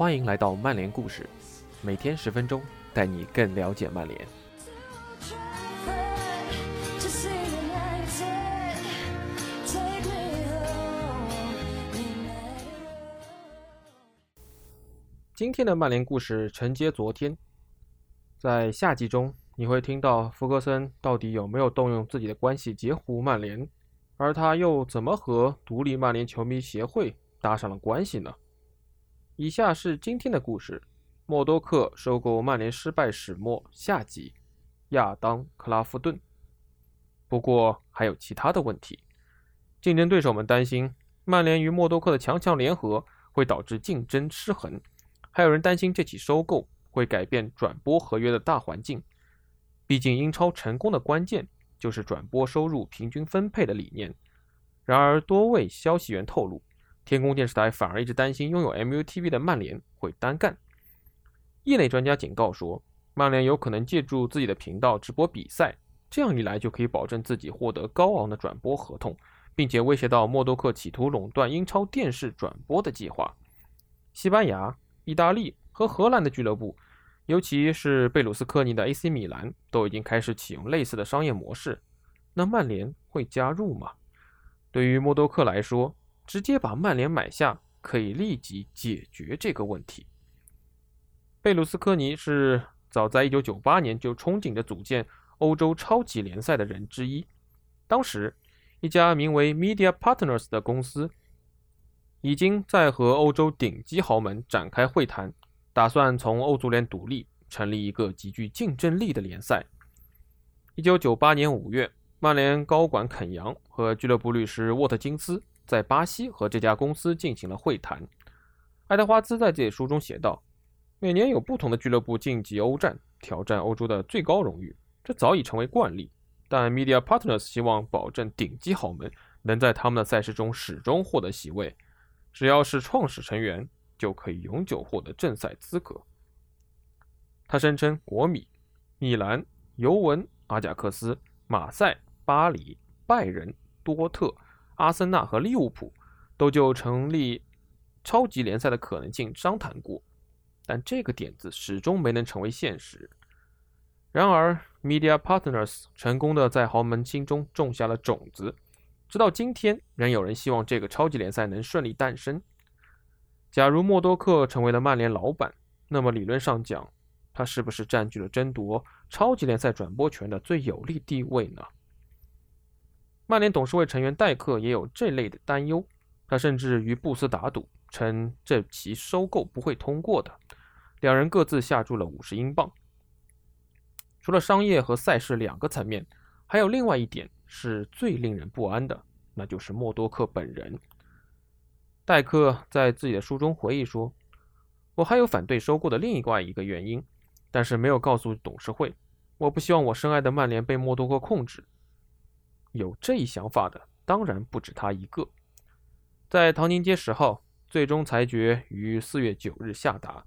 欢迎来到曼联故事，每天十分钟，带你更了解曼联。今天的曼联故事承接昨天，在下集中你会听到福格森到底有没有动用自己的关系截胡曼联，而他又怎么和独立曼联球迷协会搭上了关系呢？以下是今天的故事：默多克收购曼联失败始末下集，亚当·克拉夫顿。不过还有其他的问题，竞争对手们担心曼联与默多克的强强联合会导致竞争失衡。还有人担心这起收购会改变转播合约的大环境，毕竟英超成功的关键就是转播收入平均分配的理念。然而，多位消息源透露，天空电视台反而一直担心拥有 MUTV 的曼联会单干。业内专家警告说，曼联有可能借助自己的频道直播比赛，这样一来就可以保证自己获得高昂的转播合同，并且威胁到默多克企图垄断英超电视转播的计划。西班牙。意大利和荷兰的俱乐部，尤其是贝鲁斯科尼的 AC 米兰，都已经开始启用类似的商业模式。那曼联会加入吗？对于默多克来说，直接把曼联买下可以立即解决这个问题。贝鲁斯科尼是早在1998年就憧憬着组建欧洲超级联赛的人之一。当时，一家名为 Media Partners 的公司。已经在和欧洲顶级豪门展开会谈，打算从欧足联独立，成立一个极具竞争力的联赛。一九九八年五月，曼联高管肯扬和俱乐部律师沃特金斯在巴西和这家公司进行了会谈。爱德华兹在这书中写道：“每年有不同的俱乐部晋级欧战，挑战欧洲的最高荣誉，这早已成为惯例。但 Media Partners 希望保证顶级豪门能在他们的赛事中始终获得席位。”只要是创始成员，就可以永久获得正赛资格。他声称，国米、米兰、尤文、阿贾克斯、马赛、巴黎、拜仁、多特、阿森纳和利物浦都就成立超级联赛的可能性商谈过，但这个点子始终没能成为现实。然而，Media Partners 成功的在豪门心中种下了种子。直到今天，仍有人希望这个超级联赛能顺利诞生。假如默多克成为了曼联老板，那么理论上讲，他是不是占据了争夺超级联赛转播权的最有利地位呢？曼联董事会成员戴克也有这类的担忧，他甚至与布斯打赌，称这起收购不会通过的。两人各自下注了五十英镑。除了商业和赛事两个层面，还有另外一点。是最令人不安的，那就是默多克本人。戴克在自己的书中回忆说：“我还有反对收购的另外一个原因，但是没有告诉董事会。我不希望我深爱的曼联被默多克控制。有这一想法的，当然不止他一个。”在唐宁街十号，最终裁决于四月九日下达。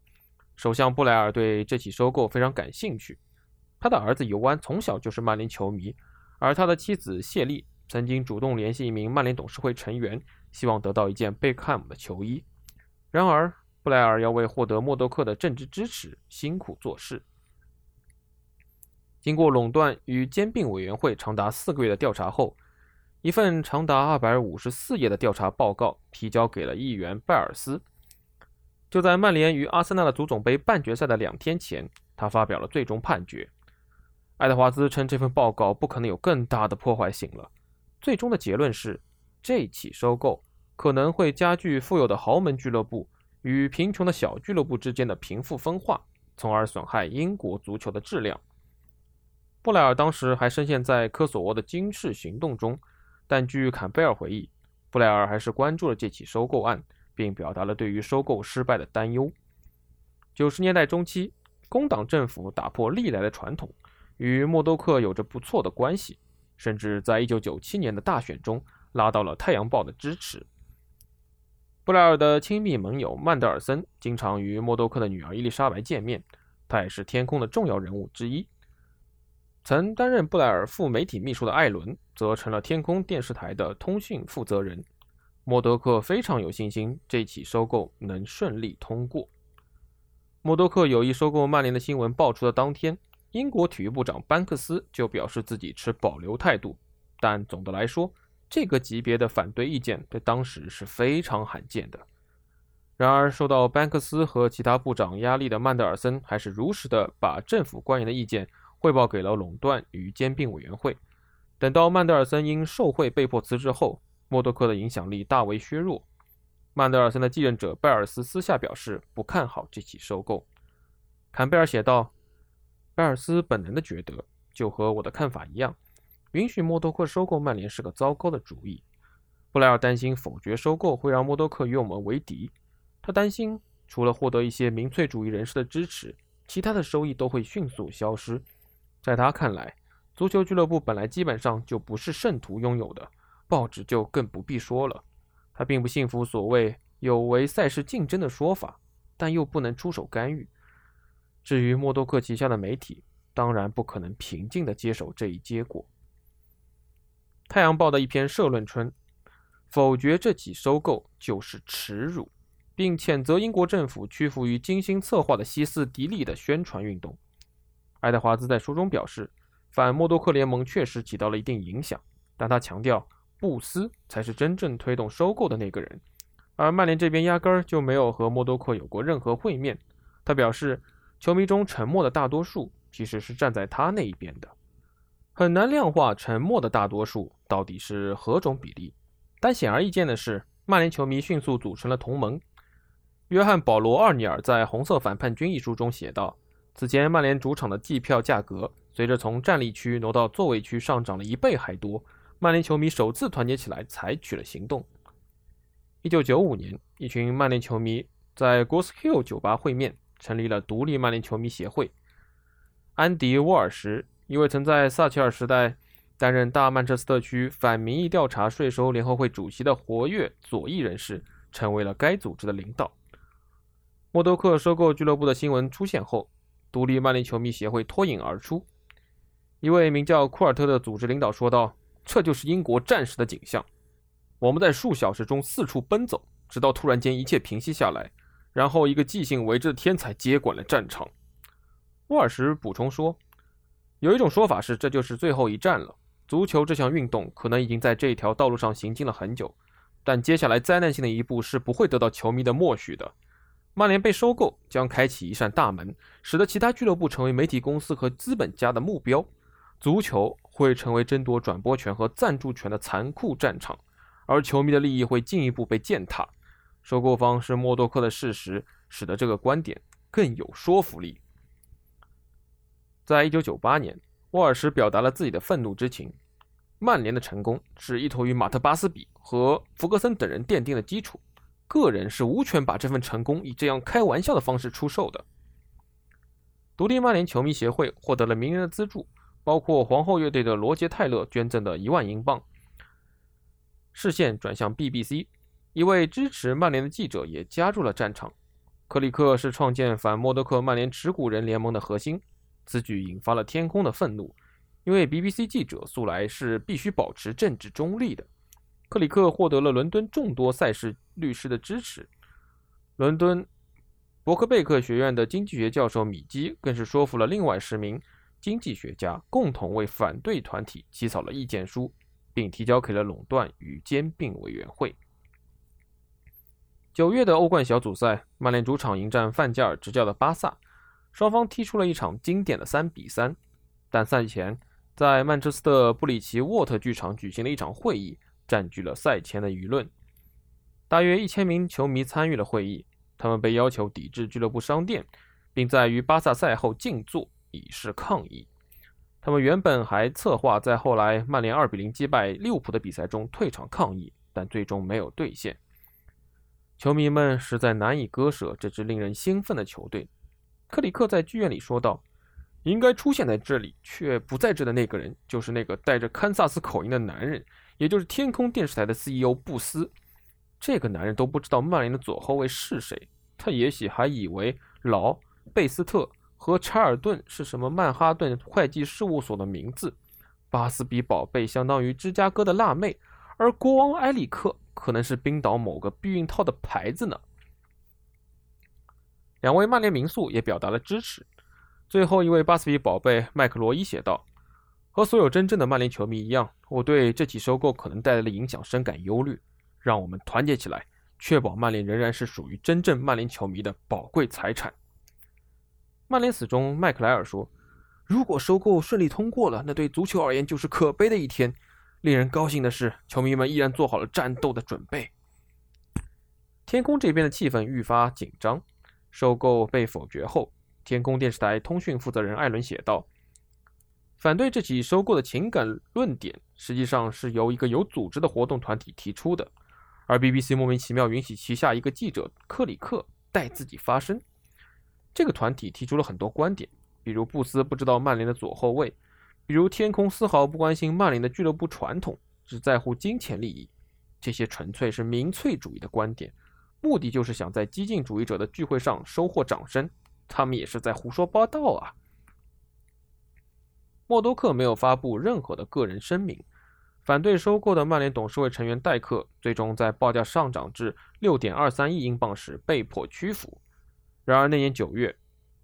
首相布莱尔对这起收购非常感兴趣，他的儿子尤安从小就是曼联球迷。而他的妻子谢丽曾经主动联系一名曼联董事会成员，希望得到一件贝克汉姆的球衣。然而，布莱尔要为获得默多克的政治支持辛苦做事。经过垄断与兼并委员会长达四个月的调查后，一份长达二百五十四页的调查报告提交给了议员拜尔斯。就在曼联与阿森纳的足总杯半决赛的两天前，他发表了最终判决。爱德华兹称，这份报告不可能有更大的破坏性了。最终的结论是，这起收购可能会加剧富有的豪门俱乐部与贫穷的小俱乐部之间的贫富分化，从而损害英国足球的质量。布莱尔当时还深陷在科索沃的军事行动中，但据坎贝尔回忆，布莱尔还是关注了这起收购案，并表达了对于收购失败的担忧。九十年代中期，工党政府打破历来的传统。与默多克有着不错的关系，甚至在1997年的大选中拉到了《太阳报》的支持。布莱尔的亲密盟友曼德尔森经常与默多克的女儿伊丽莎白见面，他也是天空的重要人物之一。曾担任布莱尔副媒体秘书的艾伦则成了天空电视台的通讯负责人。默多克非常有信心这起收购能顺利通过。默多克有意收购曼联的新闻爆出的当天，英国体育部长班克斯就表示自己持保留态度。但总的来说，这个级别的反对意见在当时是非常罕见的。然而，受到班克斯和其他部长压力的曼德尔森，还是如实的把政府官员的意见汇报给了垄断与兼并委员会。等到曼德尔森因受贿被迫辞职后，默多克的影响力大为削弱。曼德尔森的继任者拜尔斯私下表示不看好这起收购。坎贝尔写道：“拜尔斯本能的觉得，就和我的看法一样，允许默多克收购曼联是个糟糕的主意。布莱尔担心否决收购会让默多克与我们为敌。他担心，除了获得一些民粹主义人士的支持，其他的收益都会迅速消失。在他看来，足球俱乐部本来基本上就不是圣徒拥有的，报纸就更不必说了。”他并不信服所谓有违赛事竞争的说法，但又不能出手干预。至于默多克旗下的媒体，当然不可能平静地接受这一结果。《太阳报》的一篇社论称，否决这起收购就是耻辱，并谴责英国政府屈服于精心策划的西斯迪利的宣传运动。爱德华兹在书中表示，反默多克联盟确实起到了一定影响，但他强调。布斯才是真正推动收购的那个人，而曼联这边压根儿就没有和默多克有过任何会面。他表示，球迷中沉默的大多数其实是站在他那一边的。很难量化沉默的大多数到底是何种比例，但显而易见的是，曼联球迷迅速组成了同盟。约翰·保罗·奥尼尔在《红色反叛军》一书中写道：“此前曼联主场的季票价格随着从站立区挪到座位区上涨了一倍还多。”曼联球迷首次团结起来，采取了行动。一九九五年，一群曼联球迷在 Goshill 酒吧会面，成立了独立曼联球迷协会。安迪·沃尔什，一位曾在撒切尔时代担任大曼彻斯特区反民意调查税收联合会主席的活跃左翼人士，成为了该组织的领导。默多克收购俱乐部的新闻出现后，独立曼联球迷协会脱颖而出。一位名叫库尔特的组织领导说道。这就是英国战时的景象。我们在数小时中四处奔走，直到突然间一切平息下来，然后一个即兴为之的天才接管了战场。沃尔什补充说：“有一种说法是，这就是最后一战了。足球这项运动可能已经在这条道路上行进了很久，但接下来灾难性的一步是不会得到球迷的默许的。曼联被收购将开启一扇大门，使得其他俱乐部成为媒体公司和资本家的目标。足球。”会成为争夺转播权和赞助权的残酷战场，而球迷的利益会进一步被践踏。收购方是默多克的事实，使得这个观点更有说服力。在一九九八年，沃尔什表达了自己的愤怒之情：曼联的成功是依托于马特·巴斯比和弗格森等人奠定的基础，个人是无权把这份成功以这样开玩笑的方式出售的。独立曼联球迷协会获得了名人的资助。包括皇后乐队的罗杰·泰勒捐赠的一万英镑。视线转向 BBC，一位支持曼联的记者也加入了战场。克里克是创建反默多克曼联持股人联盟的核心，此举引发了天空的愤怒，因为 BBC 记者素来是必须保持政治中立的。克里克获得了伦敦众多赛事律师的支持，伦敦伯克贝克学院的经济学教授米基更是说服了另外十名。经济学家共同为反对团体起草了意见书，并提交给了垄断与兼并委员会。九月的欧冠小组赛，曼联主场迎战范加尔执教的巴萨，双方踢出了一场经典的三比三。但赛前，在曼彻斯特布里奇沃特剧场举行了一场会议，占据了赛前的舆论。大约一千名球迷参与了会议，他们被要求抵制俱乐部商店，并在与巴萨赛后静坐。以示抗议。他们原本还策划在后来曼联二比零击败利物浦的比赛中退场抗议，但最终没有兑现。球迷们实在难以割舍这支令人兴奋的球队。克里克在剧院里说道：“应该出现在这里却不在这的那个人，就是那个带着堪萨斯口音的男人，也就是天空电视台的 CEO 布斯。这个男人都不知道曼联的左后卫是谁，他也许还以为劳贝斯特。”和查尔顿是什么曼哈顿会计事务所的名字？巴斯比宝贝相当于芝加哥的辣妹，而国王埃里克可能是冰岛某个避孕套的牌子呢。两位曼联名宿也表达了支持。最后一位巴斯比宝贝麦克罗伊写道：“和所有真正的曼联球迷一样，我对这起收购可能带来的影响深感忧虑。让我们团结起来，确保曼联仍然是属于真正曼联球迷的宝贵财产。”曼联死忠麦克莱尔说：“如果收购顺利通过了，那对足球而言就是可悲的一天。令人高兴的是，球迷们依然做好了战斗的准备。”天空这边的气氛愈发紧张。收购被否决后，天空电视台通讯负责人艾伦写道：“反对这起收购的情感论点，实际上是由一个有组织的活动团体提出的，而 BBC 莫名其妙允许旗下一个记者克里克代自己发声。这个团体提出了很多观点，比如布斯不知道曼联的左后卫，比如天空丝毫不关心曼联的俱乐部传统，只在乎金钱利益。这些纯粹是民粹主义的观点。”目的就是想在激进主义者的聚会上收获掌声，他们也是在胡说八道啊！默多克没有发布任何的个人声明。反对收购的曼联董事会成员戴克最终在报价上涨至六点二三亿英镑时被迫屈服。然而那年九月，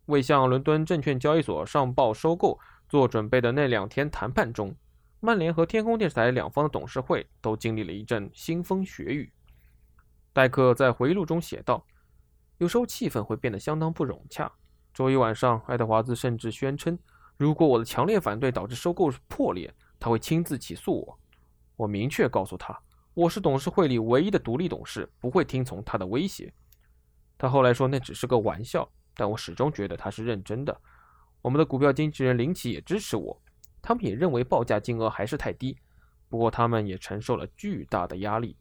为向伦敦证券交易所上报收购做准备的那两天谈判中，曼联和天空电视台两方的董事会都经历了一阵腥风血雨。戴克在回忆录中写道：“有时候气氛会变得相当不融洽。周一晚上，爱德华兹甚至宣称，如果我的强烈反对导致收购破裂，他会亲自起诉我。我明确告诉他，我是董事会里唯一的独立董事，不会听从他的威胁。他后来说那只是个玩笑，但我始终觉得他是认真的。我们的股票经纪人林奇也支持我，他们也认为报价金额还是太低，不过他们也承受了巨大的压力。”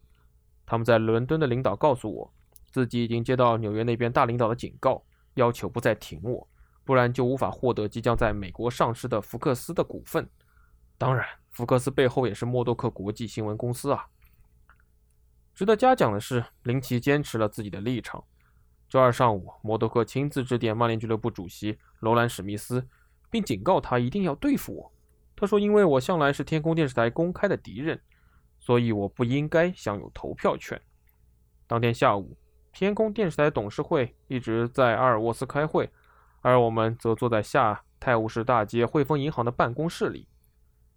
他们在伦敦的领导告诉我，自己已经接到纽约那边大领导的警告，要求不再挺我，不然就无法获得即将在美国上市的福克斯的股份。当然，福克斯背后也是默多克国际新闻公司啊。值得嘉奖的是，林奇坚持了自己的立场。周二上午，默多克亲自致电曼联俱乐部主席罗兰·史密斯，并警告他一定要对付我。他说：“因为我向来是天空电视台公开的敌人。”所以我不应该享有投票权。当天下午，天空电视台董事会一直在阿尔沃斯开会，而我们则坐在下泰晤士大街汇丰银行的办公室里。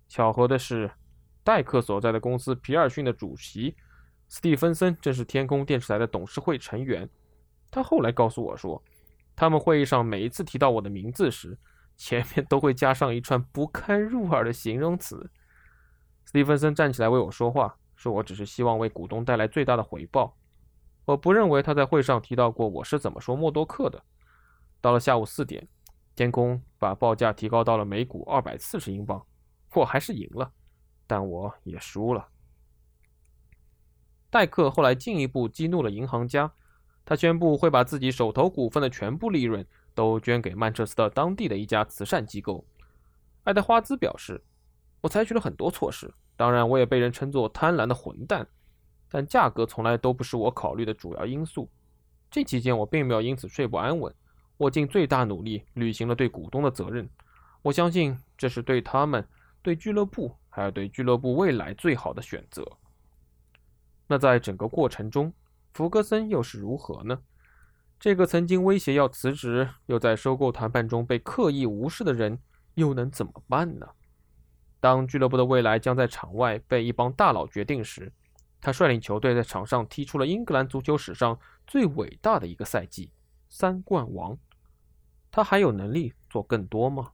巧合的是，戴克所在的公司皮尔逊的主席斯蒂芬森正是天空电视台的董事会成员。他后来告诉我说，他们会议上每一次提到我的名字时，前面都会加上一串不堪入耳的形容词。斯蒂芬森站起来为我说话，说我只是希望为股东带来最大的回报。我不认为他在会上提到过我是怎么说默多克的。到了下午四点，天空把报价提高到了每股二百四十英镑，我还是赢了，但我也输了。戴克后来进一步激怒了银行家，他宣布会把自己手头股份的全部利润都捐给曼彻斯特当地的一家慈善机构。爱德华兹表示。我采取了很多措施，当然，我也被人称作贪婪的混蛋，但价格从来都不是我考虑的主要因素。这期间，我并没有因此睡不安稳。我尽最大努力履行了对股东的责任。我相信这是对他们、对俱乐部，还有对俱乐部未来最好的选择。那在整个过程中，福格森又是如何呢？这个曾经威胁要辞职，又在收购谈判中被刻意无视的人，又能怎么办呢？当俱乐部的未来将在场外被一帮大佬决定时，他率领球队在场上踢出了英格兰足球史上最伟大的一个赛季——三冠王。他还有能力做更多吗？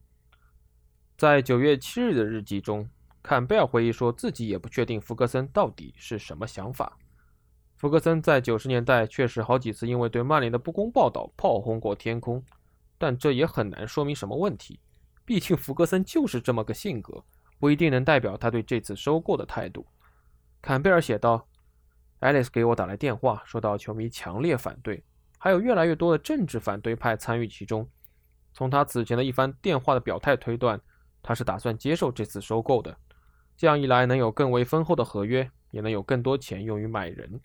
在九月七日的日记中，坎贝尔回忆说自己也不确定福格森到底是什么想法。福格森在九十年代确实好几次因为对曼联的不公报道炮轰过天空，但这也很难说明什么问题。毕竟福格森就是这么个性格。不一定能代表他对这次收购的态度。坎贝尔写道：“爱丽丝给我打来电话，说到球迷强烈反对，还有越来越多的政治反对派参与其中。从他此前的一番电话的表态推断，他是打算接受这次收购的。这样一来，能有更为丰厚的合约，也能有更多钱用于买人。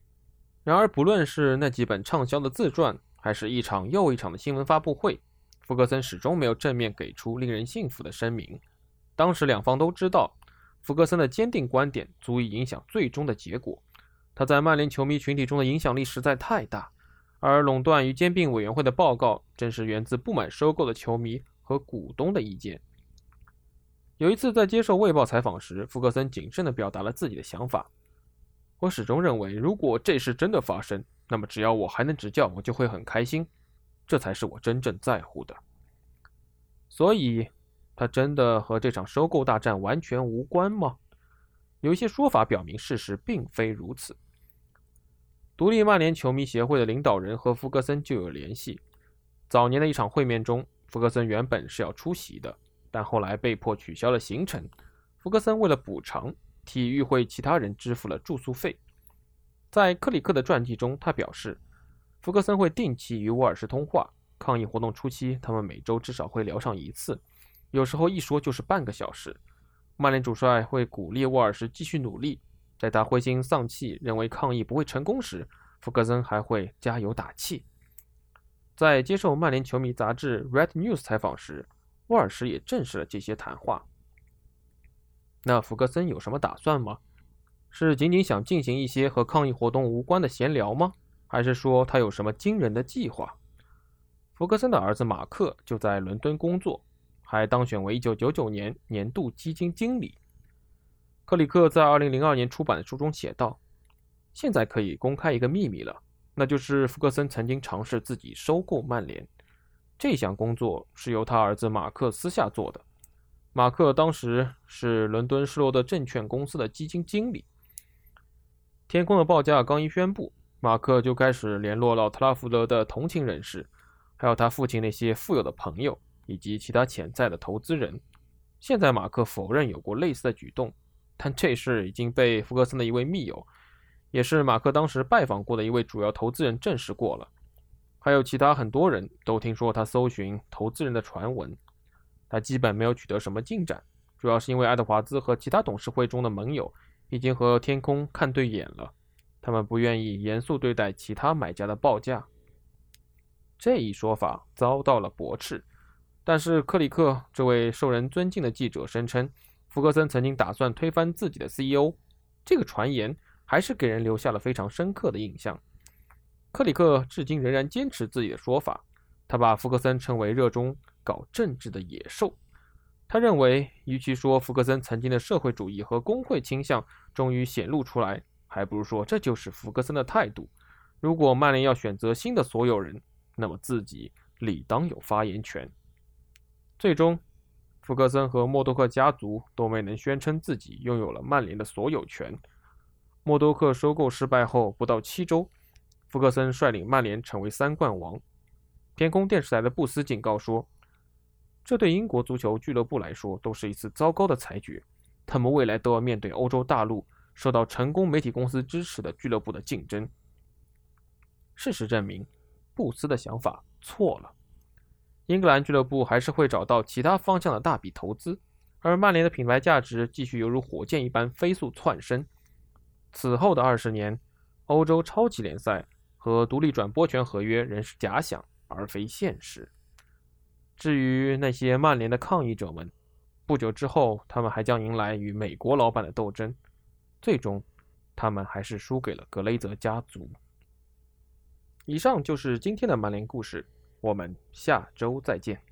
然而，不论是那几本畅销的自传，还是一场又一场的新闻发布会，福格森始终没有正面给出令人信服的声明。”当时两方都知道，福格森的坚定观点足以影响最终的结果。他在曼联球迷群体中的影响力实在太大，而垄断与兼并委员会的报告正是源自不满收购的球迷和股东的意见。有一次在接受《卫报》采访时，福格森谨慎地表达了自己的想法：“我始终认为，如果这事真的发生，那么只要我还能执教，我就会很开心。这才是我真正在乎的。”所以，他真的和这场收购大战完全无关吗？有一些说法表明，事实并非如此。独立曼联球迷协会的领导人和福格森就有联系。早年的一场会面中，福格森原本是要出席的，但后来被迫取消了行程。福格森为了补偿，替与会其他人支付了住宿费。在克里克的传记中，他表示，福格森会定期与沃尔什通话。抗议活动初期，他们每周至少会聊上一次，有时候一说就是半个小时。曼联主帅会鼓励沃尔什继续努力。在他灰心丧气、认为抗议不会成功时，福格森还会加油打气。在接受曼联球迷杂志《Red News》采访时，沃尔什也证实了这些谈话。那福格森有什么打算吗？是仅仅想进行一些和抗议活动无关的闲聊吗？还是说他有什么惊人的计划？福格森的儿子马克就在伦敦工作，还当选为1999年年度基金经理。克里克在2002年出版的书中写道：“现在可以公开一个秘密了，那就是福格森曾经尝试自己收购曼联。这项工作是由他儿子马克私下做的。马克当时是伦敦施罗德证券公司的基金经理。天空的报价刚一宣布，马克就开始联络老特拉福德的同情人士，还有他父亲那些富有的朋友以及其他潜在的投资人。现在马克否认有过类似的举动。”但这事已经被福格森的一位密友，也是马克当时拜访过的一位主要投资人证实过了。还有其他很多人都听说他搜寻投资人的传闻，他基本没有取得什么进展，主要是因为爱德华兹和其他董事会中的盟友已经和天空看对眼了，他们不愿意严肃对待其他买家的报价。这一说法遭到了驳斥，但是克里克这位受人尊敬的记者声称。福格森曾经打算推翻自己的 CEO，这个传言还是给人留下了非常深刻的印象。克里克至今仍然坚持自己的说法，他把福格森称为热衷搞政治的野兽。他认为，与其说福格森曾经的社会主义和工会倾向终于显露出来，还不如说这就是福格森的态度。如果曼联要选择新的所有人，那么自己理当有发言权。最终。福格森和默多克家族都没能宣称自己拥有了曼联的所有权。默多克收购失败后不到七周，福格森率领曼联成为三冠王。天空电视台的布斯警告说：“这对英国足球俱乐部来说都是一次糟糕的裁决，他们未来都要面对欧洲大陆受到成功媒体公司支持的俱乐部的竞争。”事实证明，布斯的想法错了。英格兰俱乐部还是会找到其他方向的大笔投资，而曼联的品牌价值继续犹如火箭一般飞速窜升。此后的二十年，欧洲超级联赛和独立转播权合约仍是假想而非现实。至于那些曼联的抗议者们，不久之后，他们还将迎来与美国老板的斗争，最终，他们还是输给了格雷泽家族。以上就是今天的曼联故事。我们下周再见。